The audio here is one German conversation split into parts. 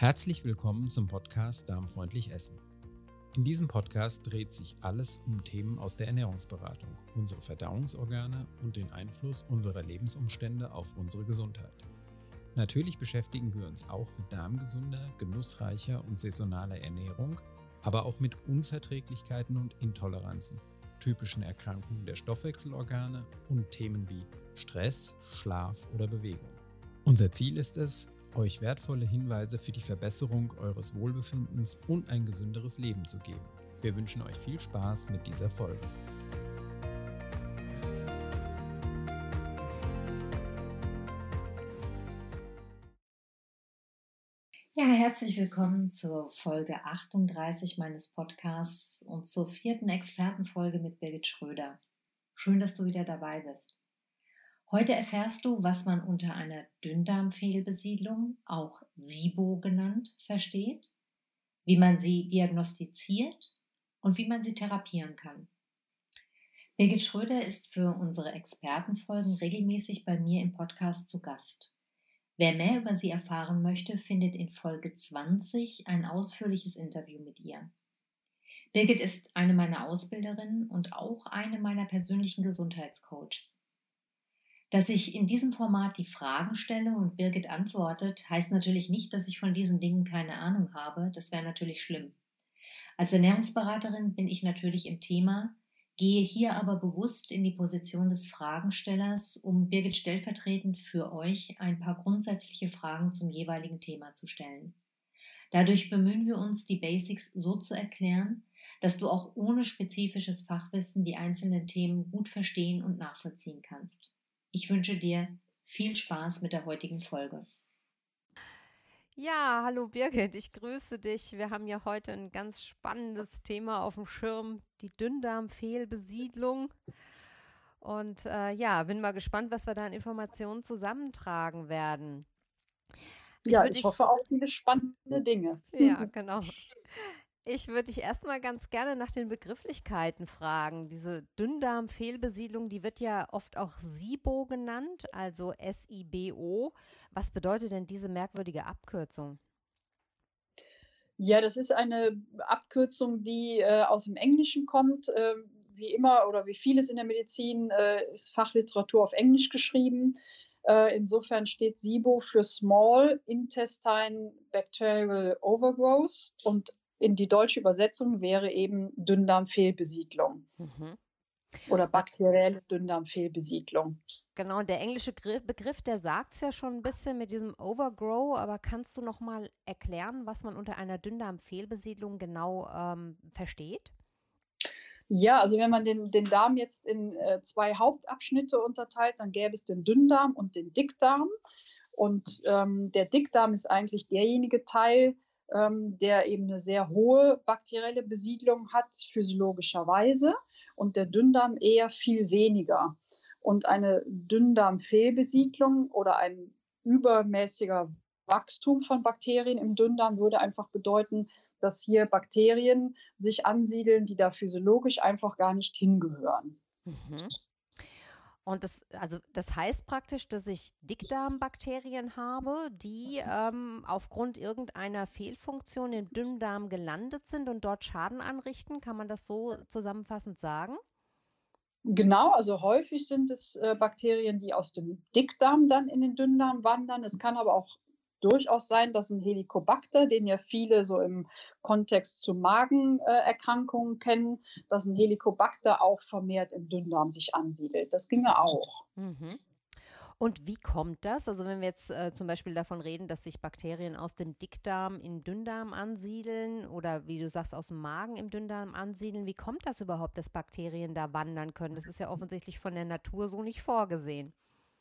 Herzlich willkommen zum Podcast Darmfreundlich Essen. In diesem Podcast dreht sich alles um Themen aus der Ernährungsberatung, unsere Verdauungsorgane und den Einfluss unserer Lebensumstände auf unsere Gesundheit. Natürlich beschäftigen wir uns auch mit darmgesunder, genussreicher und saisonaler Ernährung, aber auch mit Unverträglichkeiten und Intoleranzen, typischen Erkrankungen der Stoffwechselorgane und Themen wie Stress, Schlaf oder Bewegung. Unser Ziel ist es, euch wertvolle Hinweise für die Verbesserung eures Wohlbefindens und ein gesünderes Leben zu geben. Wir wünschen euch viel Spaß mit dieser Folge. Ja, herzlich willkommen zur Folge 38 meines Podcasts und zur vierten Expertenfolge mit Birgit Schröder. Schön, dass du wieder dabei bist. Heute erfährst du, was man unter einer Dünndarmfehlbesiedlung, auch SIBO genannt, versteht, wie man sie diagnostiziert und wie man sie therapieren kann. Birgit Schröder ist für unsere Expertenfolgen regelmäßig bei mir im Podcast zu Gast. Wer mehr über sie erfahren möchte, findet in Folge 20 ein ausführliches Interview mit ihr. Birgit ist eine meiner Ausbilderinnen und auch eine meiner persönlichen Gesundheitscoaches. Dass ich in diesem Format die Fragen stelle und Birgit antwortet, heißt natürlich nicht, dass ich von diesen Dingen keine Ahnung habe. Das wäre natürlich schlimm. Als Ernährungsberaterin bin ich natürlich im Thema, gehe hier aber bewusst in die Position des Fragenstellers, um Birgit stellvertretend für euch ein paar grundsätzliche Fragen zum jeweiligen Thema zu stellen. Dadurch bemühen wir uns, die Basics so zu erklären, dass du auch ohne spezifisches Fachwissen die einzelnen Themen gut verstehen und nachvollziehen kannst. Ich wünsche dir viel Spaß mit der heutigen Folge. Ja, hallo Birgit, ich grüße dich. Wir haben ja heute ein ganz spannendes Thema auf dem Schirm, die Dünndarmfehlbesiedlung. Und äh, ja, bin mal gespannt, was wir da an Informationen zusammentragen werden. Ich ja, ich hoffe auch viele spannende Dinge. Ja, genau. Ich würde dich erstmal ganz gerne nach den Begrifflichkeiten fragen. Diese Dünndarmfehlbesiedlung, die wird ja oft auch SIBO genannt, also S-I-B-O. Was bedeutet denn diese merkwürdige Abkürzung? Ja, das ist eine Abkürzung, die äh, aus dem Englischen kommt. Äh, wie immer oder wie vieles in der Medizin äh, ist Fachliteratur auf Englisch geschrieben. Äh, insofern steht SIBO für Small Intestine Bacterial Overgrowth und in die deutsche Übersetzung wäre eben Dünndarmfehlbesiedlung. Mhm. Oder bakterielle Dünndarmfehlbesiedlung. Genau, der englische Begriff, der sagt es ja schon ein bisschen mit diesem Overgrow, aber kannst du noch mal erklären, was man unter einer Dünndarmfehlbesiedlung genau ähm, versteht? Ja, also wenn man den, den Darm jetzt in äh, zwei Hauptabschnitte unterteilt, dann gäbe es den Dünndarm und den Dickdarm. Und ähm, der Dickdarm ist eigentlich derjenige Teil, ähm, der eben eine sehr hohe bakterielle Besiedlung hat, physiologischerweise, und der Dünndarm eher viel weniger. Und eine Dünndarmfehlbesiedlung oder ein übermäßiger Wachstum von Bakterien im Dünndarm würde einfach bedeuten, dass hier Bakterien sich ansiedeln, die da physiologisch einfach gar nicht hingehören. Mhm. Und das, also das heißt praktisch, dass ich Dickdarmbakterien habe, die ähm, aufgrund irgendeiner Fehlfunktion im Dünndarm gelandet sind und dort Schaden anrichten. Kann man das so zusammenfassend sagen? Genau, also häufig sind es äh, Bakterien, die aus dem Dickdarm dann in den Dünndarm wandern. Es kann aber auch durchaus sein, dass ein Helicobacter, den ja viele so im Kontext zu Magenerkrankungen kennen, dass ein Helicobacter auch vermehrt im Dünndarm sich ansiedelt. Das ginge auch. Mhm. Und wie kommt das? Also wenn wir jetzt äh, zum Beispiel davon reden, dass sich Bakterien aus dem Dickdarm im Dünndarm ansiedeln oder wie du sagst, aus dem Magen im Dünndarm ansiedeln, wie kommt das überhaupt, dass Bakterien da wandern können? Das ist ja offensichtlich von der Natur so nicht vorgesehen.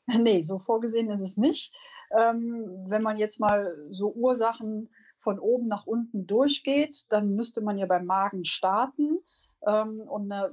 Nee, so vorgesehen ist es nicht. Ähm, wenn man jetzt mal so Ursachen von oben nach unten durchgeht, dann müsste man ja beim Magen starten. Ähm, und eine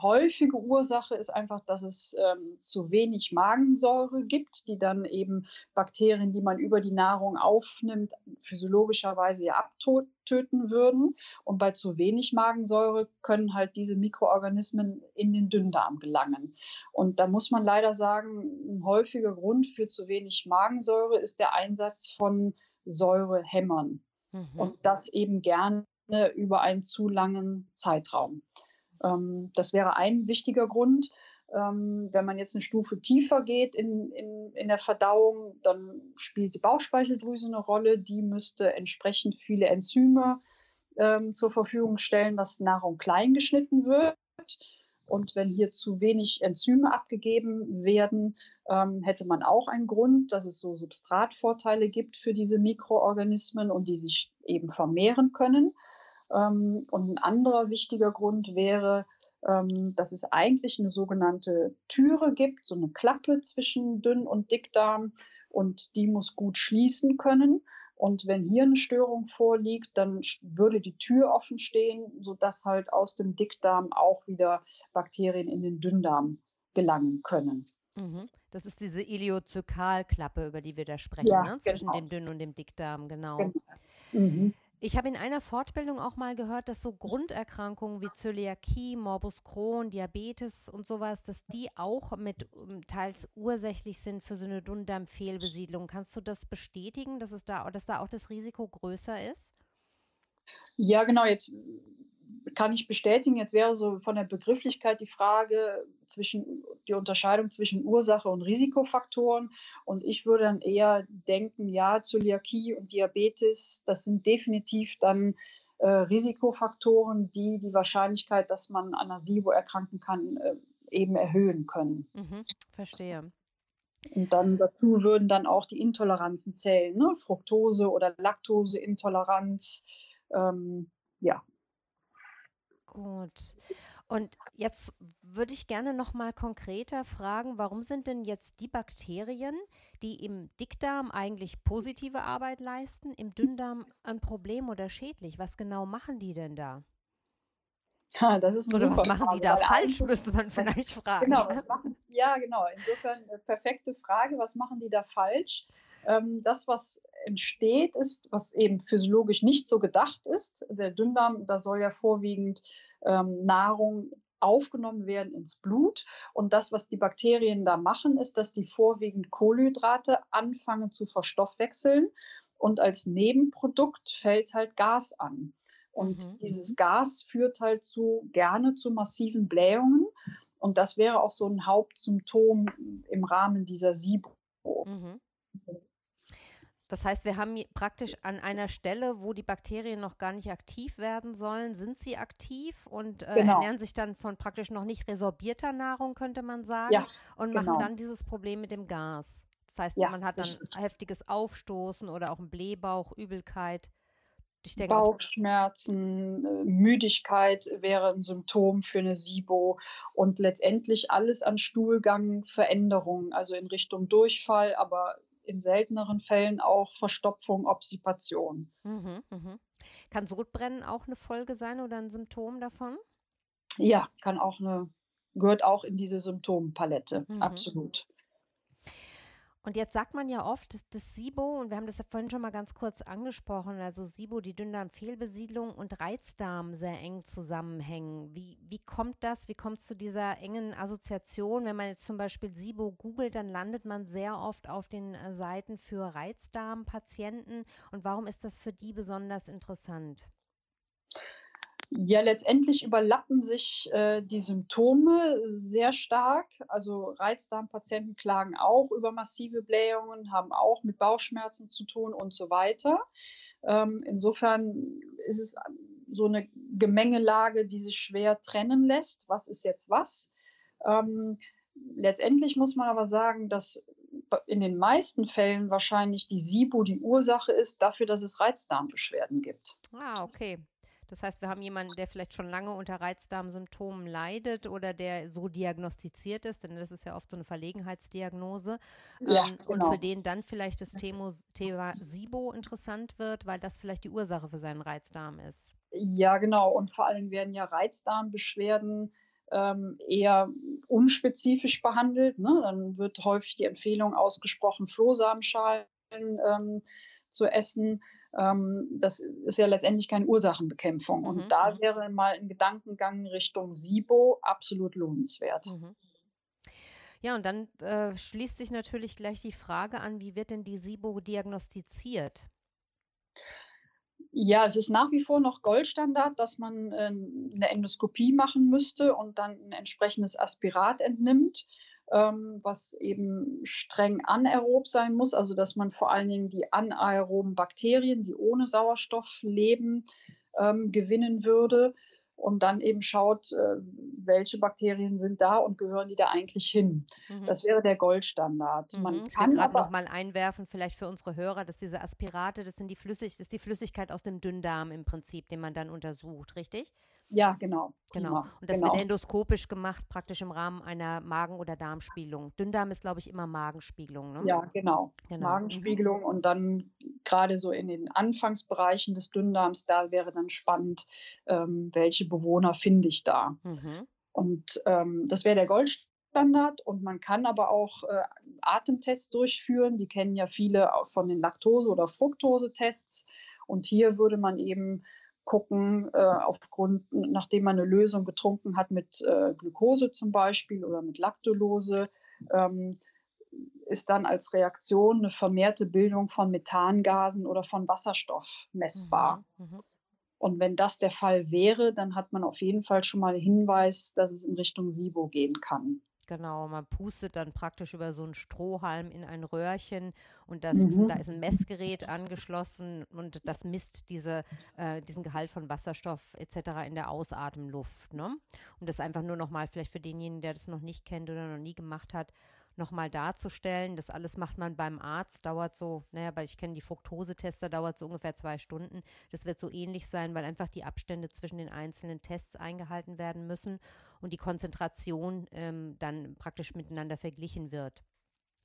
häufige Ursache ist einfach, dass es ähm, zu wenig Magensäure gibt, die dann eben Bakterien, die man über die Nahrung aufnimmt, physiologischerweise ja abtöten würden. Und bei zu wenig Magensäure können halt diese Mikroorganismen in den Dünndarm gelangen. Und da muss man leider sagen, ein häufiger Grund für zu wenig Magensäure ist der Einsatz von Säure hämmern. Mhm. Und das eben gerne über einen zu langen Zeitraum. Ähm, das wäre ein wichtiger Grund. Ähm, wenn man jetzt eine Stufe tiefer geht in, in, in der Verdauung, dann spielt die Bauchspeicheldrüse eine Rolle. Die müsste entsprechend viele Enzyme ähm, zur Verfügung stellen, dass Nahrung klein geschnitten wird. Und wenn hier zu wenig Enzyme abgegeben werden, ähm, hätte man auch einen Grund, dass es so Substratvorteile gibt für diese Mikroorganismen und die sich eben vermehren können. Ähm, und ein anderer wichtiger Grund wäre, ähm, dass es eigentlich eine sogenannte Türe gibt, so eine Klappe zwischen Dünn- und Dickdarm und die muss gut schließen können. Und wenn hier eine Störung vorliegt, dann würde die Tür offen stehen, sodass halt aus dem Dickdarm auch wieder Bakterien in den Dünndarm gelangen können. Mhm. Das ist diese Iliozykalklappe, über die wir da sprechen, ja, ne? zwischen genau. dem Dünn- und dem Dickdarm, genau. genau. Mhm. Ich habe in einer Fortbildung auch mal gehört, dass so Grunderkrankungen wie Zöliakie, Morbus Crohn, Diabetes und sowas, dass die auch mit ähm, teils ursächlich sind für so eine Dünndarmfehlbesiedlung. Kannst du das bestätigen, dass es da, dass da auch das Risiko größer ist? Ja, genau. Jetzt kann ich bestätigen. Jetzt wäre so von der Begrifflichkeit die Frage zwischen die Unterscheidung zwischen Ursache und Risikofaktoren. Und ich würde dann eher denken, ja, Zöliakie und Diabetes, das sind definitiv dann äh, Risikofaktoren, die die Wahrscheinlichkeit, dass man an einer SIBO erkranken kann, äh, eben erhöhen können. Mhm, verstehe. Und dann dazu würden dann auch die Intoleranzen zählen, ne? Fructose- oder Laktoseintoleranz. Ähm, ja, Gut. Und jetzt würde ich gerne noch mal konkreter fragen, warum sind denn jetzt die Bakterien, die im Dickdarm eigentlich positive Arbeit leisten, im Dünndarm ein Problem oder schädlich? Was genau machen die denn da? Ja, das ist Oder was machen Frage, die da falsch, müsste man vielleicht fragen. Genau, was machen, ja, genau. Insofern eine perfekte Frage. Was machen die da falsch? Ähm, das, was entsteht, ist, was eben physiologisch nicht so gedacht ist. Der Dünndarm, da soll ja vorwiegend ähm, Nahrung aufgenommen werden ins Blut. Und das, was die Bakterien da machen, ist, dass die vorwiegend Kohlenhydrate anfangen zu verstoffwechseln. Und als Nebenprodukt fällt halt Gas an. Und mhm. dieses Gas führt halt zu gerne zu massiven Blähungen. Und das wäre auch so ein Hauptsymptom im Rahmen dieser SIBO. Mhm. Das heißt, wir haben praktisch an einer Stelle, wo die Bakterien noch gar nicht aktiv werden sollen, sind sie aktiv und äh, genau. ernähren sich dann von praktisch noch nicht resorbierter Nahrung, könnte man sagen, ja, und genau. machen dann dieses Problem mit dem Gas. Das heißt, ja, man hat dann richtig. heftiges Aufstoßen oder auch einen Blähbauch, Übelkeit. Denke, Bauchschmerzen, äh, Müdigkeit wäre ein Symptom für eine SIBO und letztendlich alles an Stuhlgangveränderungen, also in Richtung Durchfall, aber in selteneren Fällen auch Verstopfung, Obsipation. Mhm, mh. Kann Sodbrennen auch eine Folge sein oder ein Symptom davon? Ja, kann auch eine, gehört auch in diese Symptompalette, mhm. absolut. Und jetzt sagt man ja oft, dass SIBO, und wir haben das ja vorhin schon mal ganz kurz angesprochen, also SIBO, die Dünndarmfehlbesiedlung und Reizdarm sehr eng zusammenhängen. Wie, wie kommt das? Wie kommt es zu dieser engen Assoziation? Wenn man jetzt zum Beispiel SIBO googelt, dann landet man sehr oft auf den äh, Seiten für Reizdarmpatienten. Und warum ist das für die besonders interessant? Ja, letztendlich überlappen sich äh, die Symptome sehr stark. Also Reizdarmpatienten klagen auch über massive Blähungen, haben auch mit Bauchschmerzen zu tun und so weiter. Ähm, insofern ist es so eine Gemengelage, die sich schwer trennen lässt. Was ist jetzt was? Ähm, letztendlich muss man aber sagen, dass in den meisten Fällen wahrscheinlich die SIBO die Ursache ist dafür, dass es Reizdarmbeschwerden gibt. Ah, okay. Das heißt, wir haben jemanden, der vielleicht schon lange unter Reizdarmsymptomen leidet oder der so diagnostiziert ist, denn das ist ja oft so eine Verlegenheitsdiagnose. Ja, ähm, genau. Und für den dann vielleicht das Thema, Thema SIBO interessant wird, weil das vielleicht die Ursache für seinen Reizdarm ist. Ja, genau. Und vor allem werden ja Reizdarmbeschwerden ähm, eher unspezifisch behandelt. Ne? Dann wird häufig die Empfehlung ausgesprochen, Flohsamenschalen ähm, zu essen. Ähm, das ist ja letztendlich keine Ursachenbekämpfung. Mhm. Und da mhm. wäre mal ein Gedankengang Richtung SIBO absolut lohnenswert. Mhm. Ja, und dann äh, schließt sich natürlich gleich die Frage an, wie wird denn die SIBO diagnostiziert? Ja, es ist nach wie vor noch Goldstandard, dass man äh, eine Endoskopie machen müsste und dann ein entsprechendes Aspirat entnimmt, ähm, was eben streng anaerob sein muss, also dass man vor allen Dingen die anaeroben Bakterien, die ohne Sauerstoff leben, ähm, gewinnen würde und dann eben schaut, äh, welche Bakterien sind da und gehören die da eigentlich hin. Mhm. Das wäre der Goldstandard. Mhm. Man ich kann gerade noch mal einwerfen, vielleicht für unsere Hörer, dass diese Aspirate, das sind die Flüssig, das ist die Flüssigkeit aus dem Dünndarm im Prinzip, den man dann untersucht, richtig? Ja, genau. Genau. Und das genau. wird endoskopisch gemacht, praktisch im Rahmen einer Magen- oder Darmspiegelung. Dünndarm ist, glaube ich, immer Magenspiegelung. Ne? Ja, genau. genau. Magenspiegelung und dann gerade so in den Anfangsbereichen des Dünndarms, da wäre dann spannend, ähm, welche Bewohner finde ich da. Mhm. Und ähm, das wäre der Goldstandard. Und man kann aber auch äh, Atemtests durchführen. Die kennen ja viele von den Laktose- oder Fructose-Tests. Und hier würde man eben gucken, äh, aufgrund, nachdem man eine Lösung getrunken hat mit äh, Glucose zum Beispiel oder mit Lactulose, ähm, ist dann als Reaktion eine vermehrte Bildung von Methangasen oder von Wasserstoff messbar. Mhm, mh. Und wenn das der Fall wäre, dann hat man auf jeden Fall schon mal einen Hinweis, dass es in Richtung SIBO gehen kann. Genau, man pustet dann praktisch über so einen Strohhalm in ein Röhrchen und das mhm. ist, da ist ein Messgerät angeschlossen und das misst diese, äh, diesen Gehalt von Wasserstoff etc. in der Ausatemluft. Ne? Und das einfach nur nochmal vielleicht für denjenigen, der das noch nicht kennt oder noch nie gemacht hat, nochmal darzustellen. Das alles macht man beim Arzt, dauert so, naja, weil ich kenne die Fructosetester, dauert so ungefähr zwei Stunden. Das wird so ähnlich sein, weil einfach die Abstände zwischen den einzelnen Tests eingehalten werden müssen und die Konzentration ähm, dann praktisch miteinander verglichen wird.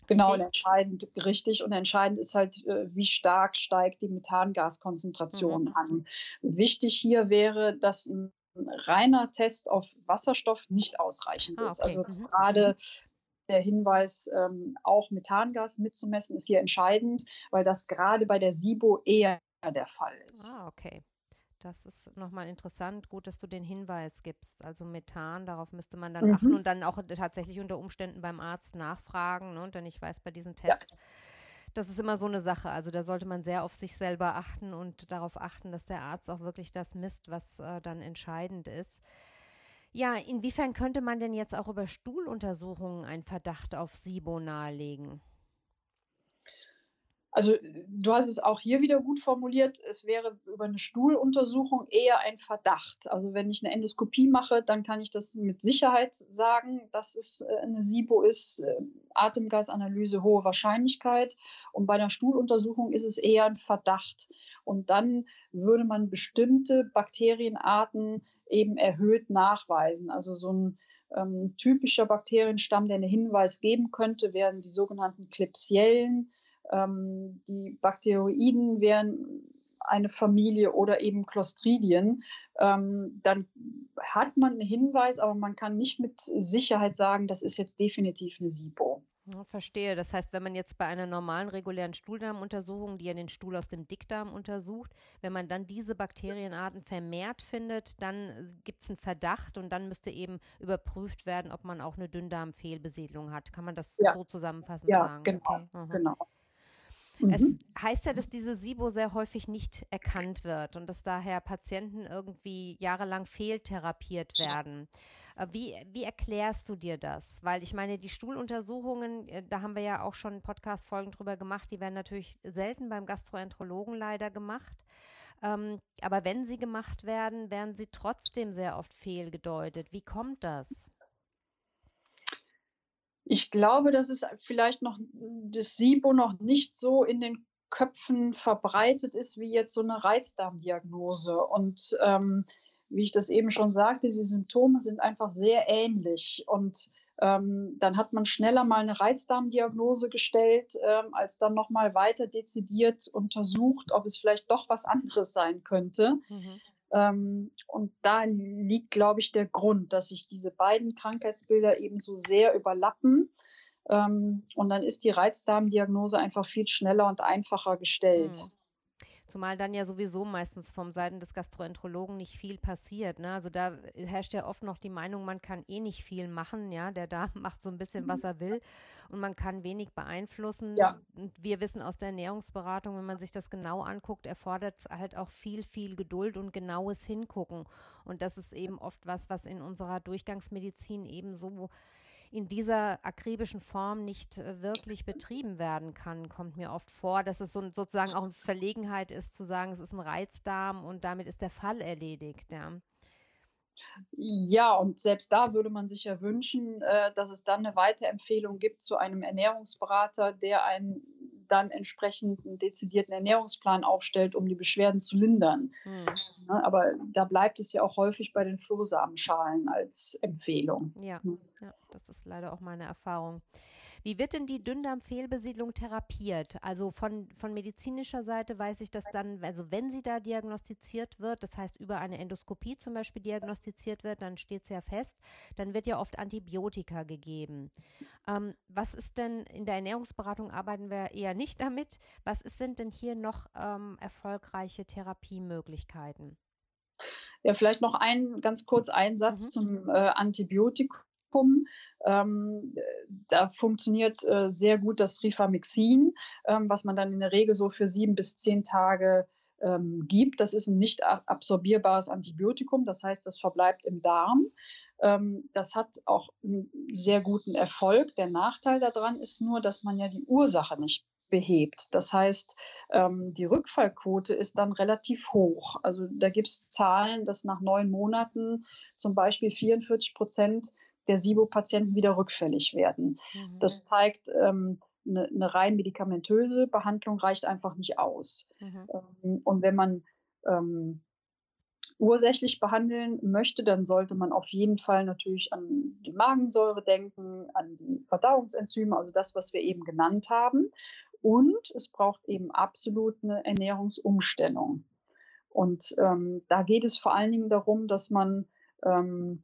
Genau, und entscheidend, richtig. Und entscheidend ist halt, äh, wie stark steigt die Methangaskonzentration mhm. an. Wichtig hier wäre, dass ein reiner Test auf Wasserstoff nicht ausreichend ah, ist. Okay. Also mhm. gerade der Hinweis, ähm, auch Methangas mitzumessen, ist hier entscheidend, weil das gerade bei der SIBO eher der Fall ist. Ah, okay. Das ist nochmal interessant. Gut, dass du den Hinweis gibst. Also Methan, darauf müsste man dann mhm. achten und dann auch tatsächlich unter Umständen beim Arzt nachfragen. Ne? Denn ich weiß, bei diesen Tests, ja. das ist immer so eine Sache. Also da sollte man sehr auf sich selber achten und darauf achten, dass der Arzt auch wirklich das misst, was äh, dann entscheidend ist. Ja, inwiefern könnte man denn jetzt auch über Stuhluntersuchungen einen Verdacht auf SIBO nahelegen? Also du hast es auch hier wieder gut formuliert. Es wäre über eine Stuhluntersuchung eher ein Verdacht. Also wenn ich eine Endoskopie mache, dann kann ich das mit Sicherheit sagen, dass es äh, eine SIBO ist. Äh, Atemgasanalyse, hohe Wahrscheinlichkeit. Und bei einer Stuhluntersuchung ist es eher ein Verdacht. Und dann würde man bestimmte Bakterienarten eben erhöht nachweisen. Also so ein ähm, typischer Bakterienstamm, der einen Hinweis geben könnte, wären die sogenannten Klebsiellen. Ähm, die Bakteroiden wären eine Familie oder eben Clostridien, ähm, dann hat man einen Hinweis, aber man kann nicht mit Sicherheit sagen, das ist jetzt definitiv eine SIBO. Verstehe. Das heißt, wenn man jetzt bei einer normalen regulären Stuhldarmuntersuchung, die ja den Stuhl aus dem Dickdarm untersucht, wenn man dann diese Bakterienarten vermehrt findet, dann gibt es einen Verdacht und dann müsste eben überprüft werden, ob man auch eine Dünndarmfehlbesiedlung hat. Kann man das ja. so zusammenfassend ja, sagen? Genau, okay. Mhm. genau. Es mhm. heißt ja, dass diese SIBO sehr häufig nicht erkannt wird und dass daher Patienten irgendwie jahrelang fehltherapiert werden. Äh, wie, wie erklärst du dir das? Weil ich meine, die Stuhluntersuchungen, äh, da haben wir ja auch schon Podcast-Folgen drüber gemacht, die werden natürlich selten beim Gastroenterologen leider gemacht. Ähm, aber wenn sie gemacht werden, werden sie trotzdem sehr oft fehlgedeutet. Wie kommt das? Ich glaube, dass es vielleicht noch das SIBO noch nicht so in den Köpfen verbreitet ist wie jetzt so eine Reizdarmdiagnose. Und ähm, wie ich das eben schon sagte, die Symptome sind einfach sehr ähnlich. Und ähm, dann hat man schneller mal eine Reizdarmdiagnose gestellt, ähm, als dann nochmal weiter dezidiert untersucht, ob es vielleicht doch was anderes sein könnte. Mhm. Ähm, und da liegt, glaube ich, der Grund, dass sich diese beiden Krankheitsbilder eben so sehr überlappen. Ähm, und dann ist die Reizdarmdiagnose einfach viel schneller und einfacher gestellt. Mhm. Zumal dann ja sowieso meistens vom Seiten des Gastroenterologen nicht viel passiert. Ne? Also da herrscht ja oft noch die Meinung, man kann eh nicht viel machen. Ja, der Darm macht so ein bisschen, was er will und man kann wenig beeinflussen. Ja. Wir wissen aus der Ernährungsberatung, wenn man sich das genau anguckt, erfordert es halt auch viel, viel Geduld und genaues Hingucken. Und das ist eben oft was, was in unserer Durchgangsmedizin eben so in dieser akribischen Form nicht äh, wirklich betrieben werden kann, kommt mir oft vor, dass es so, sozusagen auch eine Verlegenheit ist, zu sagen, es ist ein Reizdarm und damit ist der Fall erledigt. Ja. Ja, und selbst da würde man sich ja wünschen, äh, dass es dann eine Weiterempfehlung gibt zu einem Ernährungsberater, der einen dann entsprechend einen dezidierten Ernährungsplan aufstellt, um die Beschwerden zu lindern. Mhm. Aber da bleibt es ja auch häufig bei den Flohsamenschalen als Empfehlung. Ja, ja, das ist leider auch meine Erfahrung. Wie wird denn die Dünndarmfehlbesiedlung therapiert? Also von, von medizinischer Seite weiß ich, dass dann, also wenn sie da diagnostiziert wird, das heißt über eine Endoskopie zum Beispiel diagnostiziert wird, dann steht es ja fest, dann wird ja oft Antibiotika gegeben. Ähm, was ist denn, in der Ernährungsberatung arbeiten wir eher nicht damit. Was sind denn hier noch ähm, erfolgreiche Therapiemöglichkeiten? Ja, vielleicht noch ein ganz kurz ein Satz mhm. zum äh, Antibiotikum. Publikum. Ähm, da funktioniert äh, sehr gut das Rifamyxin, ähm, was man dann in der Regel so für sieben bis zehn Tage ähm, gibt. Das ist ein nicht absorbierbares Antibiotikum, das heißt, das verbleibt im Darm. Ähm, das hat auch einen sehr guten Erfolg. Der Nachteil daran ist nur, dass man ja die Ursache nicht behebt. Das heißt, ähm, die Rückfallquote ist dann relativ hoch. Also da gibt es Zahlen, dass nach neun Monaten zum Beispiel 44 Prozent der SIBO-Patienten wieder rückfällig werden. Mhm. Das zeigt, ähm, eine, eine, rein medikamentöse Behandlung reicht einfach nicht aus. Mhm. Ähm, und wenn man ähm, ursächlich behandeln möchte, dann sollte man auf jeden Fall natürlich an die Magensäure denken, an die Verdauungsenzyme, also das, was wir eben genannt haben. Und es braucht eben absolut eine Ernährungsumstellung. Und ähm, da geht es vor allen Dingen darum, dass man ähm,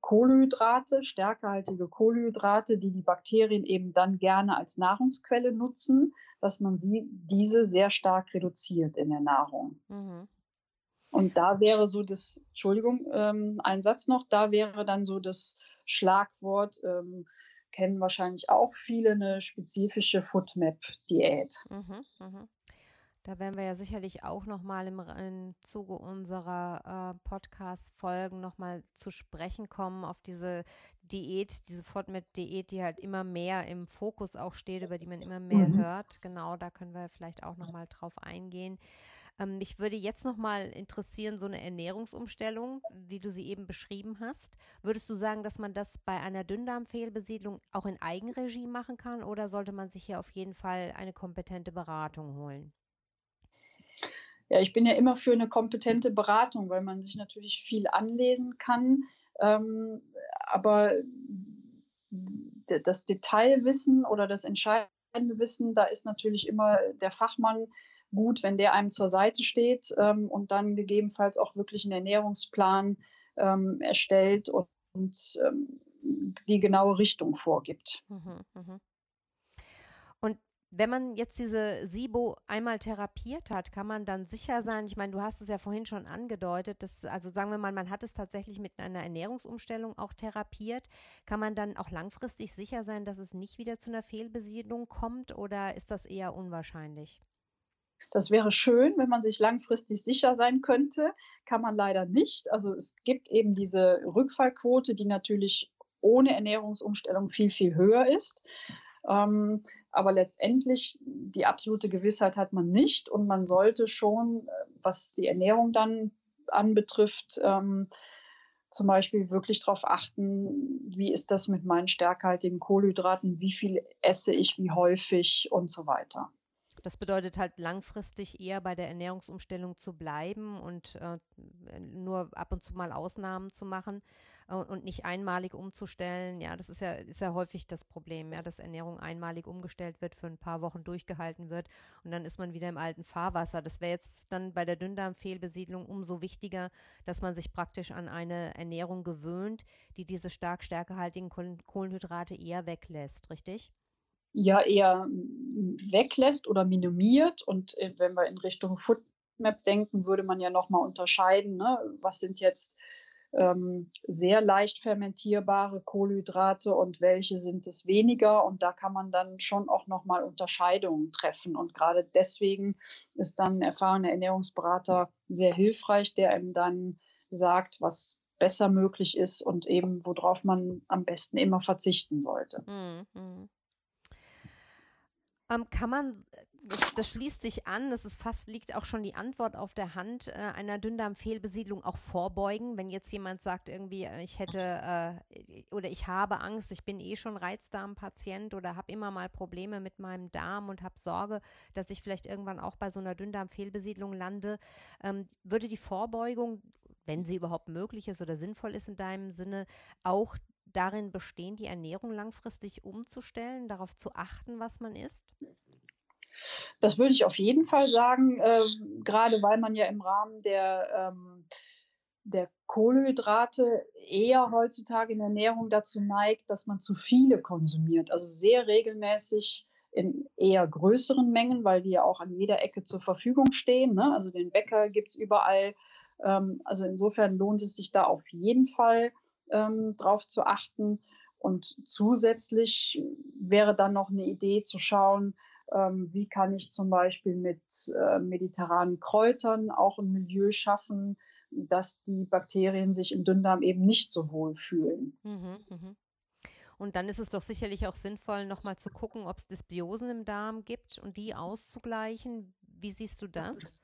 Kohlenhydrate, stärkehaltige Kohlenhydrate, die die Bakterien eben dann gerne als Nahrungsquelle nutzen, dass man sie, diese sehr stark reduziert in der Nahrung. Mhm. Und da wäre so das, Entschuldigung, ähm, ein Satz noch, da wäre dann so das Schlagwort, ähm, kennen wahrscheinlich auch viele, eine spezifische Foodmap-Diät. Mhm, mh. Da werden wir ja sicherlich auch nochmal im, im Zuge unserer äh, Podcast-Folgen nochmal zu sprechen kommen auf diese Diät, diese FODMAP-Diät, die halt immer mehr im Fokus auch steht, über die man immer mehr mhm. hört. Genau, da können wir vielleicht auch nochmal drauf eingehen. Ähm, mich würde jetzt nochmal interessieren, so eine Ernährungsumstellung, wie du sie eben beschrieben hast. Würdest du sagen, dass man das bei einer Dünndarmfehlbesiedlung auch in Eigenregie machen kann oder sollte man sich hier auf jeden Fall eine kompetente Beratung holen? Ja, ich bin ja immer für eine kompetente Beratung, weil man sich natürlich viel anlesen kann. Ähm, aber das Detailwissen oder das entscheidende Wissen, da ist natürlich immer der Fachmann gut, wenn der einem zur Seite steht ähm, und dann gegebenenfalls auch wirklich einen Ernährungsplan ähm, erstellt und, und ähm, die genaue Richtung vorgibt. Mhm, mh. Wenn man jetzt diese SIBO einmal therapiert hat, kann man dann sicher sein, ich meine, du hast es ja vorhin schon angedeutet, dass, also sagen wir mal, man hat es tatsächlich mit einer Ernährungsumstellung auch therapiert, kann man dann auch langfristig sicher sein, dass es nicht wieder zu einer Fehlbesiedlung kommt oder ist das eher unwahrscheinlich? Das wäre schön, wenn man sich langfristig sicher sein könnte, kann man leider nicht. Also es gibt eben diese Rückfallquote, die natürlich ohne Ernährungsumstellung viel, viel höher ist. Ähm, aber letztendlich die absolute Gewissheit hat man nicht und man sollte schon, äh, was die Ernährung dann anbetrifft, ähm, zum Beispiel wirklich darauf achten, wie ist das mit meinen stärkhaltigen Kohlenhydraten, wie viel esse ich, wie häufig und so weiter. Das bedeutet halt langfristig eher bei der Ernährungsumstellung zu bleiben und äh, nur ab und zu mal Ausnahmen zu machen und nicht einmalig umzustellen. Ja, das ist ja, ist ja häufig das Problem, ja, dass Ernährung einmalig umgestellt wird, für ein paar Wochen durchgehalten wird und dann ist man wieder im alten Fahrwasser. Das wäre jetzt dann bei der Dünndarmfehlbesiedlung umso wichtiger, dass man sich praktisch an eine Ernährung gewöhnt, die diese stark stärkehaltigen Kohlenhydrate eher weglässt, richtig? ja eher weglässt oder minimiert. Und äh, wenn wir in Richtung Foodmap denken, würde man ja nochmal unterscheiden, ne? was sind jetzt ähm, sehr leicht fermentierbare Kohlenhydrate und welche sind es weniger. Und da kann man dann schon auch nochmal Unterscheidungen treffen. Und gerade deswegen ist dann ein erfahrener Ernährungsberater sehr hilfreich, der einem dann sagt, was besser möglich ist und eben worauf man am besten immer verzichten sollte. Mhm. Ähm, kann man, das schließt sich an, das ist fast, liegt auch schon die Antwort auf der Hand, äh, einer Dünndarmfehlbesiedlung auch vorbeugen, wenn jetzt jemand sagt, irgendwie, äh, ich hätte äh, oder ich habe Angst, ich bin eh schon Reizdarmpatient oder habe immer mal Probleme mit meinem Darm und habe Sorge, dass ich vielleicht irgendwann auch bei so einer Dünndarmfehlbesiedlung lande. Ähm, würde die Vorbeugung, wenn sie überhaupt möglich ist oder sinnvoll ist in deinem Sinne, auch darin bestehen, die Ernährung langfristig umzustellen, darauf zu achten, was man isst? Das würde ich auf jeden Fall sagen, äh, gerade weil man ja im Rahmen der, ähm, der Kohlenhydrate eher heutzutage in der Ernährung dazu neigt, dass man zu viele konsumiert, also sehr regelmäßig in eher größeren Mengen, weil die ja auch an jeder Ecke zur Verfügung stehen. Ne? Also den Bäcker gibt es überall. Ähm, also insofern lohnt es sich da auf jeden Fall ähm, drauf zu achten. Und zusätzlich wäre dann noch eine Idee zu schauen, ähm, wie kann ich zum Beispiel mit äh, mediterranen Kräutern auch ein Milieu schaffen, dass die Bakterien sich im Dünndarm eben nicht so wohl fühlen. Mhm, mh. Und dann ist es doch sicherlich auch sinnvoll, nochmal zu gucken, ob es Dysbiosen im Darm gibt und die auszugleichen. Wie siehst du das?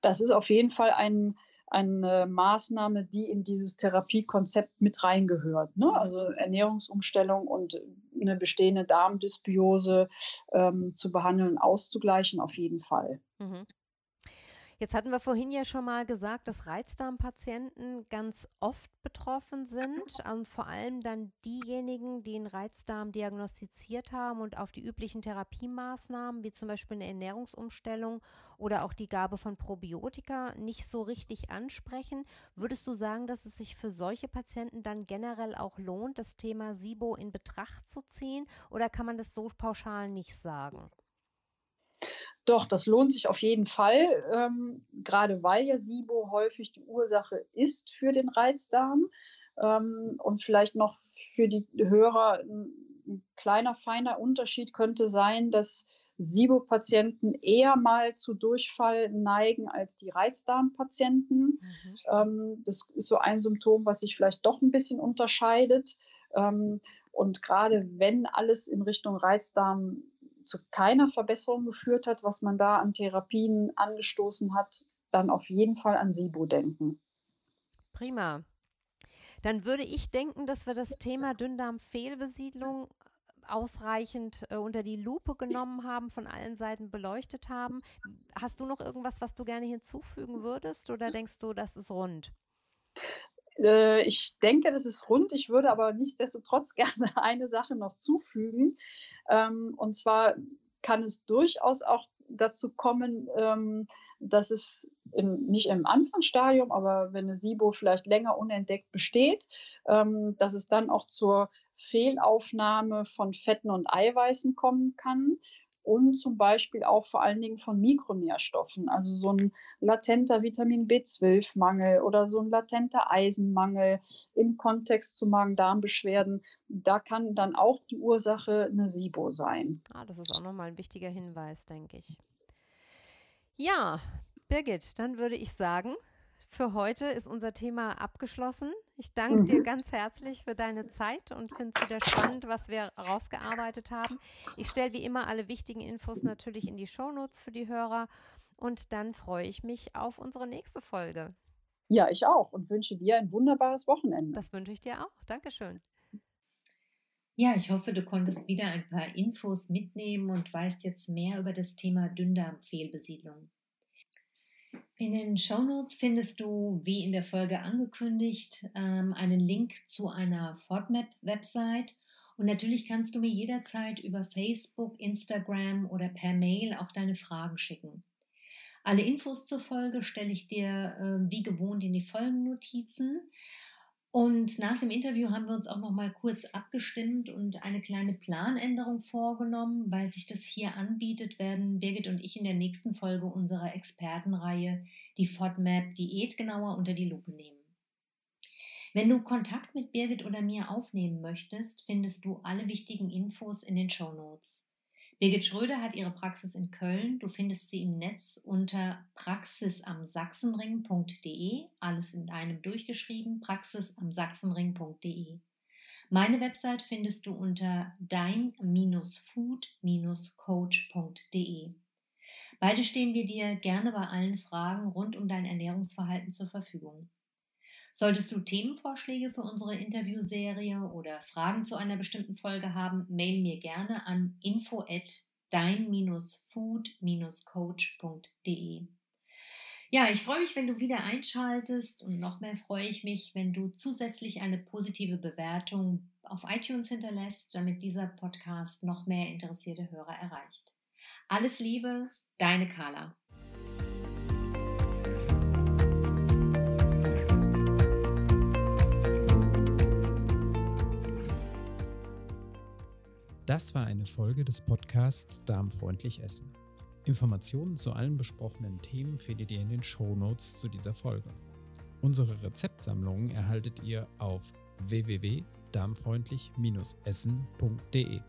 Das ist auf jeden Fall ein, eine Maßnahme, die in dieses Therapiekonzept mit reingehört. Ne? Also Ernährungsumstellung und eine bestehende Darmdysbiose ähm, zu behandeln, auszugleichen, auf jeden Fall. Mhm. Jetzt hatten wir vorhin ja schon mal gesagt, dass Reizdarmpatienten ganz oft betroffen sind und vor allem dann diejenigen, die einen Reizdarm diagnostiziert haben und auf die üblichen Therapiemaßnahmen, wie zum Beispiel eine Ernährungsumstellung oder auch die Gabe von Probiotika, nicht so richtig ansprechen. Würdest du sagen, dass es sich für solche Patienten dann generell auch lohnt, das Thema SIBO in Betracht zu ziehen oder kann man das so pauschal nicht sagen? Doch, das lohnt sich auf jeden Fall, ähm, gerade weil ja SIBO häufig die Ursache ist für den Reizdarm. Ähm, und vielleicht noch für die Hörer ein kleiner, feiner Unterschied könnte sein, dass SIBO-Patienten eher mal zu Durchfall neigen als die Reizdarmpatienten. Mhm. Ähm, das ist so ein Symptom, was sich vielleicht doch ein bisschen unterscheidet. Ähm, und gerade wenn alles in Richtung Reizdarm zu keiner Verbesserung geführt hat, was man da an Therapien angestoßen hat, dann auf jeden Fall an SIBO denken. Prima. Dann würde ich denken, dass wir das Thema Dünndarmfehlbesiedlung ausreichend äh, unter die Lupe genommen haben, von allen Seiten beleuchtet haben. Hast du noch irgendwas, was du gerne hinzufügen würdest oder denkst du, das ist rund? Äh, ich denke, das ist rund. Ich würde aber nichtsdestotrotz gerne eine Sache noch zufügen. Ähm, und zwar kann es durchaus auch dazu kommen, ähm, dass es im, nicht im Anfangsstadium, aber wenn eine SIBO vielleicht länger unentdeckt besteht, ähm, dass es dann auch zur Fehlaufnahme von Fetten und Eiweißen kommen kann und zum Beispiel auch vor allen Dingen von Mikronährstoffen, also so ein latenter Vitamin B12-Mangel oder so ein latenter Eisenmangel im Kontext zu Magen-Darm-Beschwerden. Da kann dann auch die Ursache eine SIBO sein. Ah, das ist auch nochmal ein wichtiger Hinweis, denke ich. Ja, Birgit, dann würde ich sagen, für heute ist unser Thema abgeschlossen. Ich danke mhm. dir ganz herzlich für deine Zeit und finde es wieder spannend, was wir rausgearbeitet haben. Ich stelle wie immer alle wichtigen Infos natürlich in die Shownotes für die Hörer und dann freue ich mich auf unsere nächste Folge. Ja, ich auch und wünsche dir ein wunderbares Wochenende. Das wünsche ich dir auch. Dankeschön. Ja, ich hoffe, du konntest wieder ein paar Infos mitnehmen und weißt jetzt mehr über das Thema Dünndarmfehlbesiedlung. In den Shownotes findest du, wie in der Folge angekündigt, ähm, einen Link zu einer FODMAP-Website. Und natürlich kannst du mir jederzeit über Facebook, Instagram oder per Mail auch deine Fragen schicken. Alle Infos zur Folge stelle ich dir äh, wie gewohnt in die Folgennotizen. Und nach dem Interview haben wir uns auch noch mal kurz abgestimmt und eine kleine Planänderung vorgenommen, weil sich das hier anbietet, werden Birgit und ich in der nächsten Folge unserer Expertenreihe die FODMAP Diät genauer unter die Lupe nehmen. Wenn du Kontakt mit Birgit oder mir aufnehmen möchtest, findest du alle wichtigen Infos in den Show Notes. Birgit Schröder hat ihre Praxis in Köln. Du findest sie im Netz unter praxisamsachsenring.de, alles in einem durchgeschrieben, praxisamsachsenring.de. Meine Website findest du unter dein-food-coach.de. Beide stehen wir dir gerne bei allen Fragen rund um dein Ernährungsverhalten zur Verfügung. Solltest du Themenvorschläge für unsere Interviewserie oder Fragen zu einer bestimmten Folge haben, mail mir gerne an info at dein-food-coach.de. Ja, ich freue mich, wenn du wieder einschaltest und noch mehr freue ich mich, wenn du zusätzlich eine positive Bewertung auf iTunes hinterlässt, damit dieser Podcast noch mehr interessierte Hörer erreicht. Alles Liebe, deine Carla. Das war eine Folge des Podcasts Darmfreundlich Essen. Informationen zu allen besprochenen Themen findet ihr in den Shownotes zu dieser Folge. Unsere Rezeptsammlungen erhaltet ihr auf www.darmfreundlich-essen.de.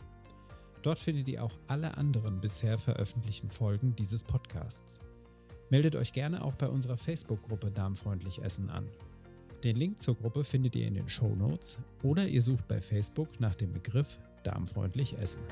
Dort findet ihr auch alle anderen bisher veröffentlichten Folgen dieses Podcasts. Meldet euch gerne auch bei unserer Facebook-Gruppe Darmfreundlich Essen an. Den Link zur Gruppe findet ihr in den Show Notes oder ihr sucht bei Facebook nach dem Begriff darmfreundlich essen.